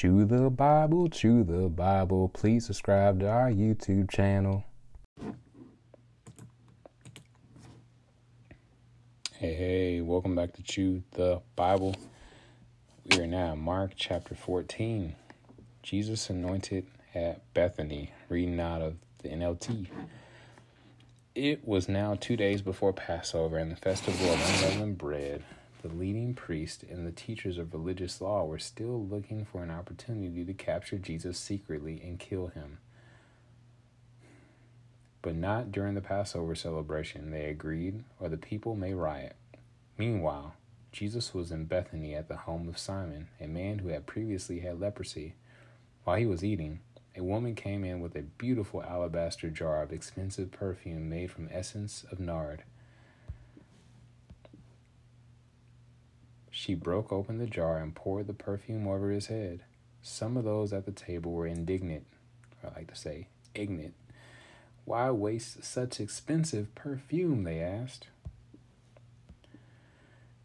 Chew the Bible, chew the Bible. Please subscribe to our YouTube channel. Hey, hey, welcome back to Chew the Bible. We are now in Mark chapter 14. Jesus anointed at Bethany, reading out of the NLT. It was now two days before Passover and the festival of unleavened bread. The leading priests and the teachers of religious law were still looking for an opportunity to capture Jesus secretly and kill him. But not during the Passover celebration, they agreed, or the people may riot. Meanwhile, Jesus was in Bethany at the home of Simon, a man who had previously had leprosy. While he was eating, a woman came in with a beautiful alabaster jar of expensive perfume made from essence of nard. She broke open the jar and poured the perfume over his head. Some of those at the table were indignant, I like to say, ignorant. Why waste such expensive perfume? They asked.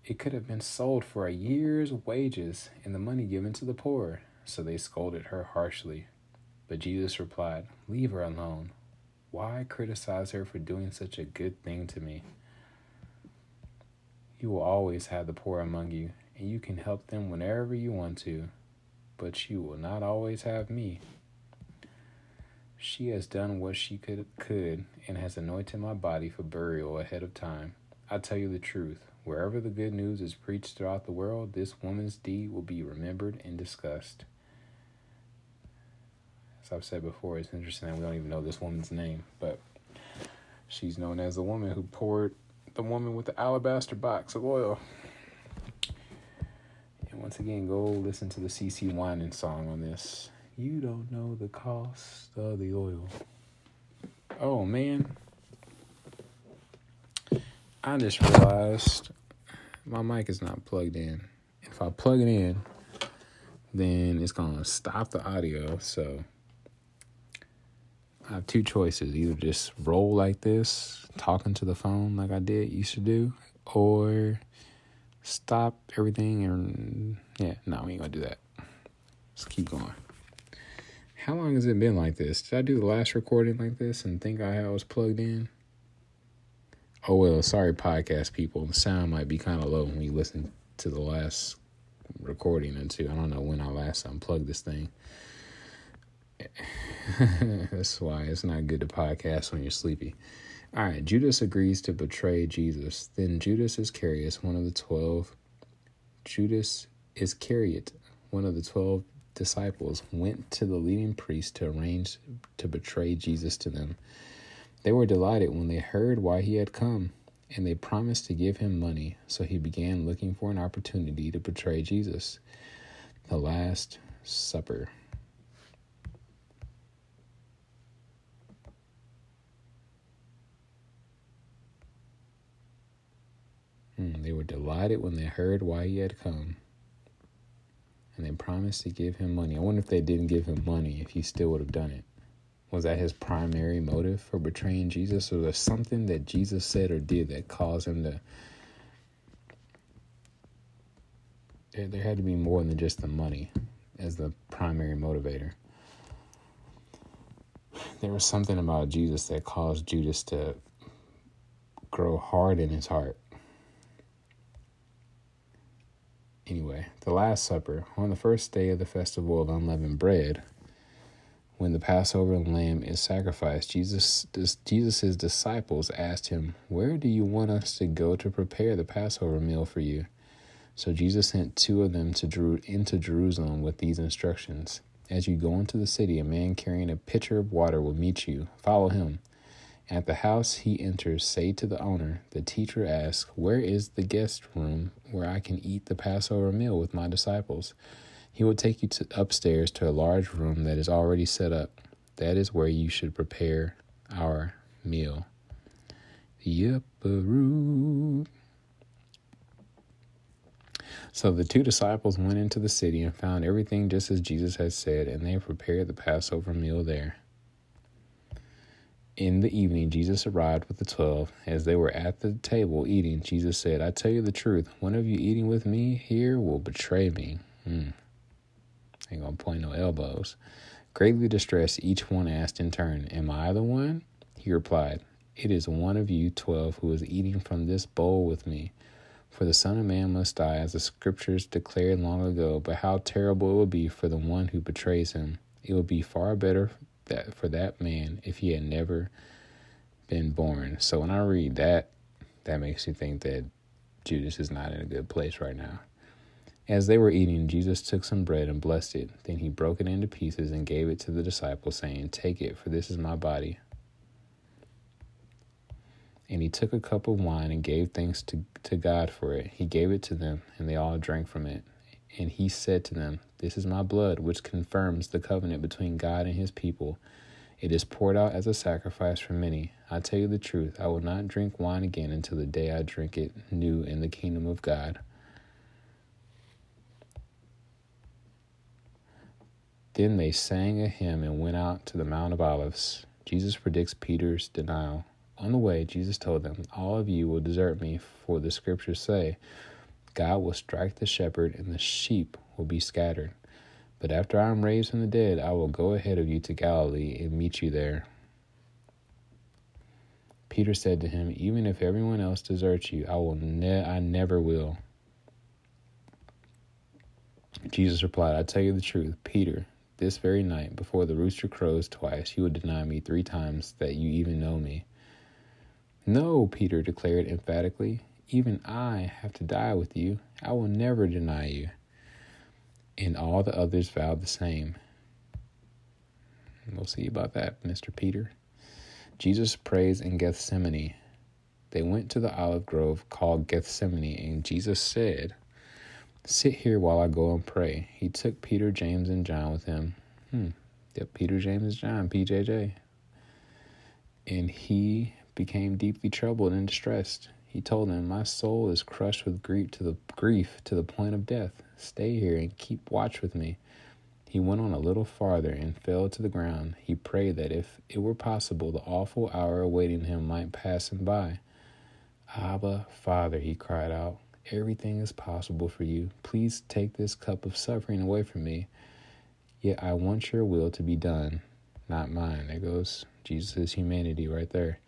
It could have been sold for a year's wages and the money given to the poor. So they scolded her harshly. But Jesus replied, Leave her alone. Why criticize her for doing such a good thing to me? You will always have the poor among you, and you can help them whenever you want to, but you will not always have me. She has done what she could, could and has anointed my body for burial ahead of time. I tell you the truth, wherever the good news is preached throughout the world, this woman's deed will be remembered and discussed. As I've said before, it's interesting that we don't even know this woman's name, but she's known as the woman who poured the woman with the alabaster box of oil. And once again, go listen to the CeCe Winans song on this. You don't know the cost of the oil. Oh man. I just realized my mic is not plugged in. If I plug it in, then it's going to stop the audio. So I have two choices either just roll like this, talking to the phone like I did used to do, or stop everything and yeah, no, we ain't gonna do that. Let's keep going. How long has it been like this? Did I do the last recording like this and think I was plugged in? Oh well, sorry podcast people. The sound might be kind of low when you listen to the last recording or two. I don't know when I last unplugged this thing. That's why it's not good to podcast when you're sleepy. All right, Judas agrees to betray Jesus. Then Judas Iscariot, one of the twelve, Judas Iscariot, one of the twelve disciples, went to the leading priest to arrange to betray Jesus to them. They were delighted when they heard why he had come, and they promised to give him money. So he began looking for an opportunity to betray Jesus. The Last Supper. Hmm, they were delighted when they heard why he had come. And they promised to give him money. I wonder if they didn't give him money, if he still would have done it. Was that his primary motive for betraying Jesus? Or was there something that Jesus said or did that caused him to. There, there had to be more than just the money as the primary motivator. There was something about Jesus that caused Judas to grow hard in his heart Anyway, the Last Supper, on the first day of the festival of unleavened bread, when the Passover lamb is sacrificed, Jesus Jesus' disciples asked him, Where do you want us to go to prepare the Passover meal for you? So Jesus sent two of them to Jeru- into Jerusalem with these instructions. As you go into the city, a man carrying a pitcher of water will meet you. Follow him. At the house he enters, say to the owner, The teacher asks, Where is the guest room where I can eat the Passover meal with my disciples? He will take you to upstairs to a large room that is already set up. That is where you should prepare our meal. Room. So the two disciples went into the city and found everything just as Jesus had said, and they prepared the Passover meal there. In the evening, Jesus arrived with the twelve. As they were at the table eating, Jesus said, I tell you the truth, one of you eating with me here will betray me. Mm. Ain't gonna point no elbows. Greatly distressed, each one asked in turn, Am I the one? He replied, It is one of you twelve who is eating from this bowl with me. For the Son of Man must die, as the Scriptures declared long ago. But how terrible it will be for the one who betrays him! It would be far better that for that man if he had never been born. So when I read that, that makes me think that Judas is not in a good place right now. As they were eating, Jesus took some bread and blessed it. Then he broke it into pieces and gave it to the disciples, saying, Take it, for this is my body. And he took a cup of wine and gave thanks to, to God for it. He gave it to them, and they all drank from it. And he said to them, This is my blood, which confirms the covenant between God and his people. It is poured out as a sacrifice for many. I tell you the truth, I will not drink wine again until the day I drink it new in the kingdom of God. Then they sang a hymn and went out to the Mount of Olives. Jesus predicts Peter's denial. On the way, Jesus told them, All of you will desert me, for the scriptures say, God will strike the shepherd, and the sheep will be scattered. But after I am raised from the dead, I will go ahead of you to Galilee and meet you there. Peter said to him, Even if everyone else deserts you, I will ne- I never will. Jesus replied, I tell you the truth, Peter, this very night, before the rooster crows twice, you will deny me three times that you even know me. No, Peter declared emphatically, even I have to die with you. I will never deny you. And all the others vowed the same. We'll see about that, Mr. Peter. Jesus prays in Gethsemane. They went to the olive grove called Gethsemane, and Jesus said, Sit here while I go and pray. He took Peter, James, and John with him. Hmm. Yep, Peter, James, John, PJJ. And he became deeply troubled and distressed. He told them, My soul is crushed with grief to the grief to the point of death. Stay here and keep watch with me. He went on a little farther and fell to the ground. He prayed that if it were possible, the awful hour awaiting him might pass him by. Abba, Father, he cried out. Everything is possible for you. Please take this cup of suffering away from me. Yet I want your will to be done, not mine. There goes Jesus' humanity right there.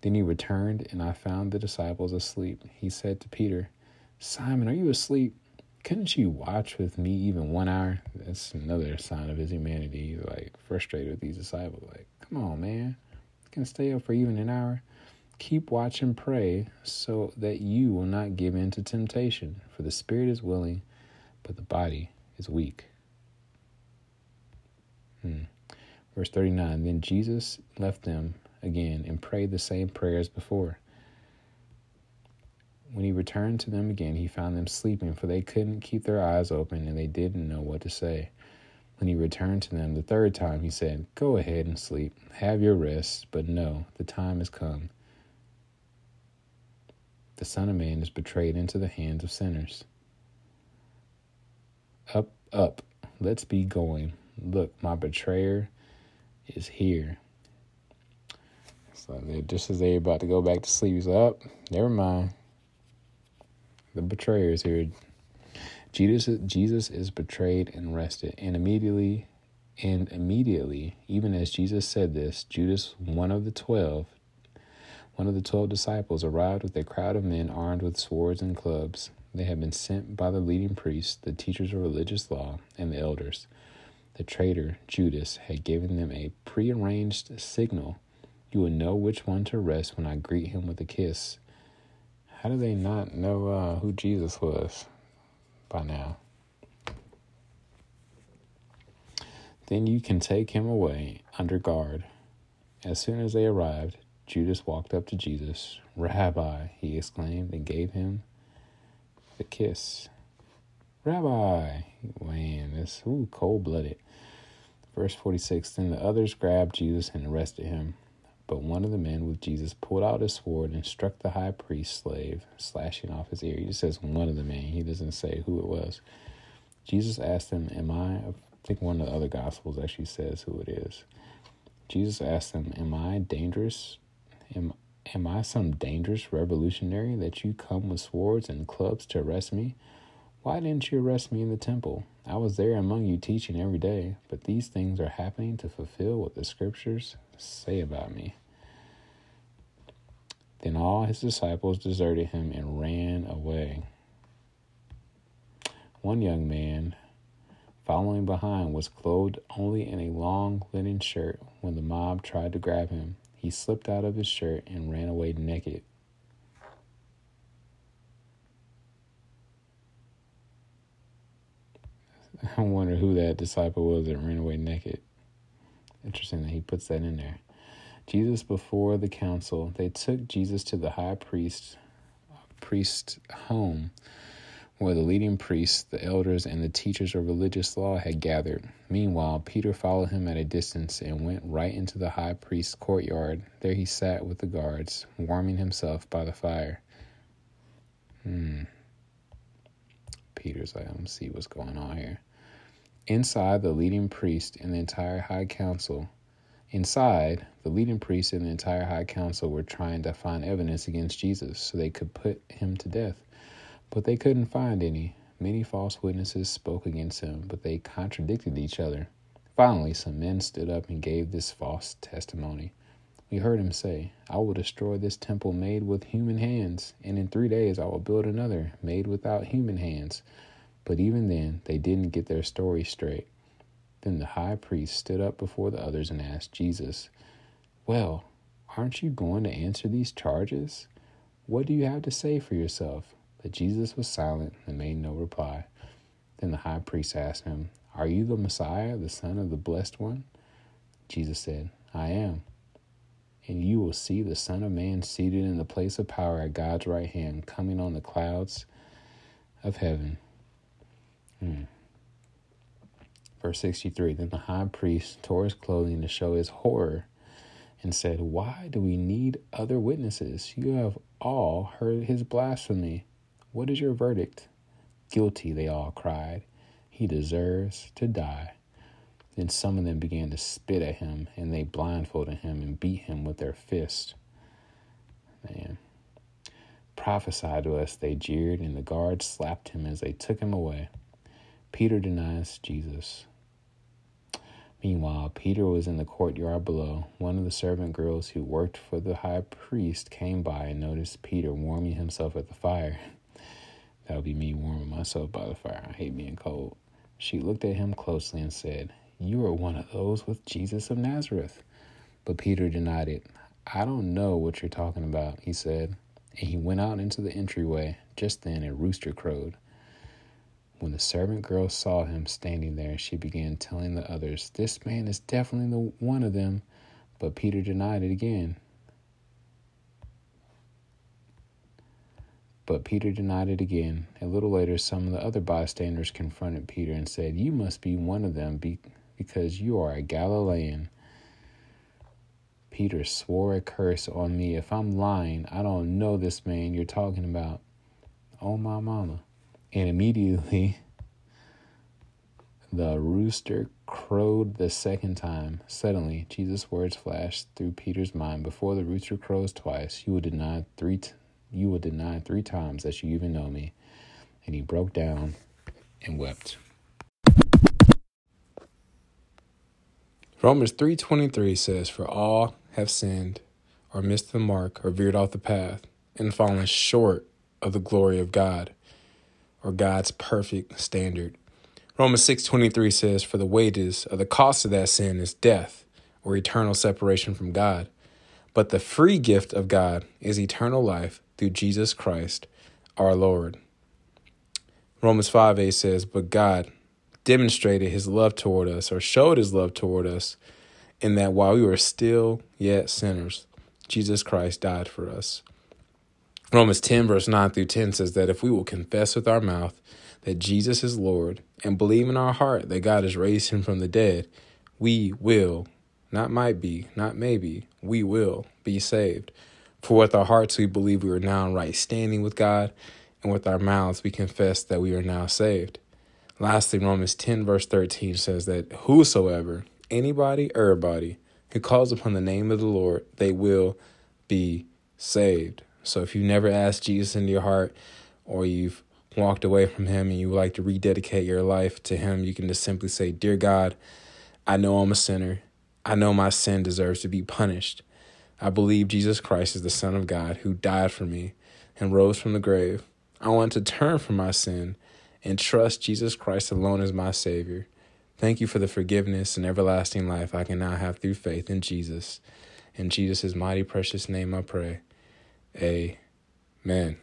Then he returned, and I found the disciples asleep. He said to Peter, Simon, are you asleep? Couldn't you watch with me even one hour? That's another sign of his humanity. He's like frustrated with these disciples. Like, come on, man. Can stay up for even an hour. Keep watch and pray so that you will not give in to temptation. For the spirit is willing, but the body is weak. Hmm. Verse 39 Then Jesus left them again and prayed the same prayer as before. When he returned to them again, he found them sleeping, for they couldn't keep their eyes open and they didn't know what to say. When he returned to them the third time, he said, Go ahead and sleep, have your rest, but no, the time has come the Son of Man is betrayed into the hands of sinners. Up, up, let's be going. Look, my betrayer is here. So just as they're about to go back to sleep, he's up. Oh, never mind. The betrayer is here. Jesus, Jesus is betrayed and arrested, and immediately, and immediately, even as Jesus said this, Judas, one of the twelve, one of the twelve disciples arrived with a crowd of men armed with swords and clubs. They had been sent by the leading priests, the teachers of religious law, and the elders. The traitor, Judas, had given them a prearranged signal. You will know which one to arrest when I greet him with a kiss. How do they not know uh, who Jesus was by now? Then you can take him away under guard. As soon as they arrived, Judas walked up to Jesus. Rabbi, he exclaimed, and gave him the kiss. Rabbi, man, this ooh, cold blooded. Verse 46 Then the others grabbed Jesus and arrested him. But one of the men with Jesus pulled out his sword and struck the high priest's slave, slashing off his ear. He just says one of the men, he doesn't say who it was. Jesus asked him, Am I? I think one of the other gospels actually says who it is. Jesus asked him, Am I dangerous Am, am I some dangerous revolutionary that you come with swords and clubs to arrest me? Why didn't you arrest me in the temple? I was there among you teaching every day, but these things are happening to fulfill what the scriptures say about me. Then all his disciples deserted him and ran away. One young man, following behind, was clothed only in a long linen shirt. When the mob tried to grab him, he slipped out of his shirt and ran away naked. I wonder who that disciple was that ran away naked. Interesting that he puts that in there. Jesus before the council, they took Jesus to the high priest priest home where the leading priests, the elders, and the teachers of religious law had gathered. Meanwhile, Peter followed him at a distance and went right into the high priest's courtyard. There he sat with the guards, warming himself by the fire. Hmm. Peter's like, I'm see what's going on here. Inside, the leading priest and the entire high council. Inside, the leading priest and the entire high council were trying to find evidence against Jesus so they could put him to death. But they couldn't find any. Many false witnesses spoke against him, but they contradicted each other. Finally, some men stood up and gave this false testimony. We heard him say, I will destroy this temple made with human hands, and in three days I will build another made without human hands. But even then, they didn't get their story straight. Then the high priest stood up before the others and asked Jesus, Well, aren't you going to answer these charges? What do you have to say for yourself? But Jesus was silent and made no reply. Then the high priest asked him, Are you the Messiah, the Son of the Blessed One? Jesus said, I am. And you will see the Son of Man seated in the place of power at God's right hand, coming on the clouds of heaven. Hmm. Verse 63 Then the high priest tore his clothing to show his horror and said, Why do we need other witnesses? You have all heard his blasphemy. What is your verdict? Guilty, they all cried. He deserves to die. Then some of them began to spit at him, and they blindfolded him and beat him with their fists. Man. Prophesy to us, they jeered, and the guards slapped him as they took him away. Peter denies Jesus. Meanwhile, Peter was in the courtyard below. One of the servant girls who worked for the high priest came by and noticed Peter warming himself at the fire. That would be me warming myself by the fire. I hate being cold. She looked at him closely and said, You are one of those with Jesus of Nazareth. But Peter denied it. I don't know what you're talking about, he said. And he went out into the entryway. Just then a rooster crowed. When the servant girl saw him standing there, she began telling the others, This man is definitely the one of them. But Peter denied it again. But Peter denied it again. A little later, some of the other bystanders confronted Peter and said, You must be one of them because you are a Galilean. Peter swore a curse on me. If I'm lying, I don't know this man you're talking about. Oh, my mama. And immediately, the rooster crowed the second time. Suddenly, Jesus' words flashed through Peter's mind Before the rooster crows twice, you will deny three times you will deny three times that you even know me. And he broke down and wept. Romans 3:23 says for all have sinned or missed the mark or veered off the path and fallen short of the glory of God or God's perfect standard. Romans 6:23 says for the wages of the cost of that sin is death or eternal separation from God. But the free gift of God is eternal life through Jesus Christ our Lord. Romans 5 8 says, But God demonstrated his love toward us, or showed his love toward us, in that while we were still yet sinners, Jesus Christ died for us. Romans 10, verse 9 through 10 says that if we will confess with our mouth that Jesus is Lord and believe in our heart that God has raised him from the dead, we will, not might be, not maybe, we will be saved. For with our hearts we believe we are now in right standing with God, and with our mouths we confess that we are now saved. Lastly, Romans 10, verse 13 says that whosoever, anybody, everybody, who calls upon the name of the Lord, they will be saved. So if you've never asked Jesus into your heart, or you've walked away from Him and you would like to rededicate your life to Him, you can just simply say, Dear God, I know I'm a sinner. I know my sin deserves to be punished. I believe Jesus Christ is the Son of God who died for me and rose from the grave. I want to turn from my sin and trust Jesus Christ alone as my Savior. Thank you for the forgiveness and everlasting life I can now have through faith in Jesus. In Jesus' mighty precious name I pray. Amen.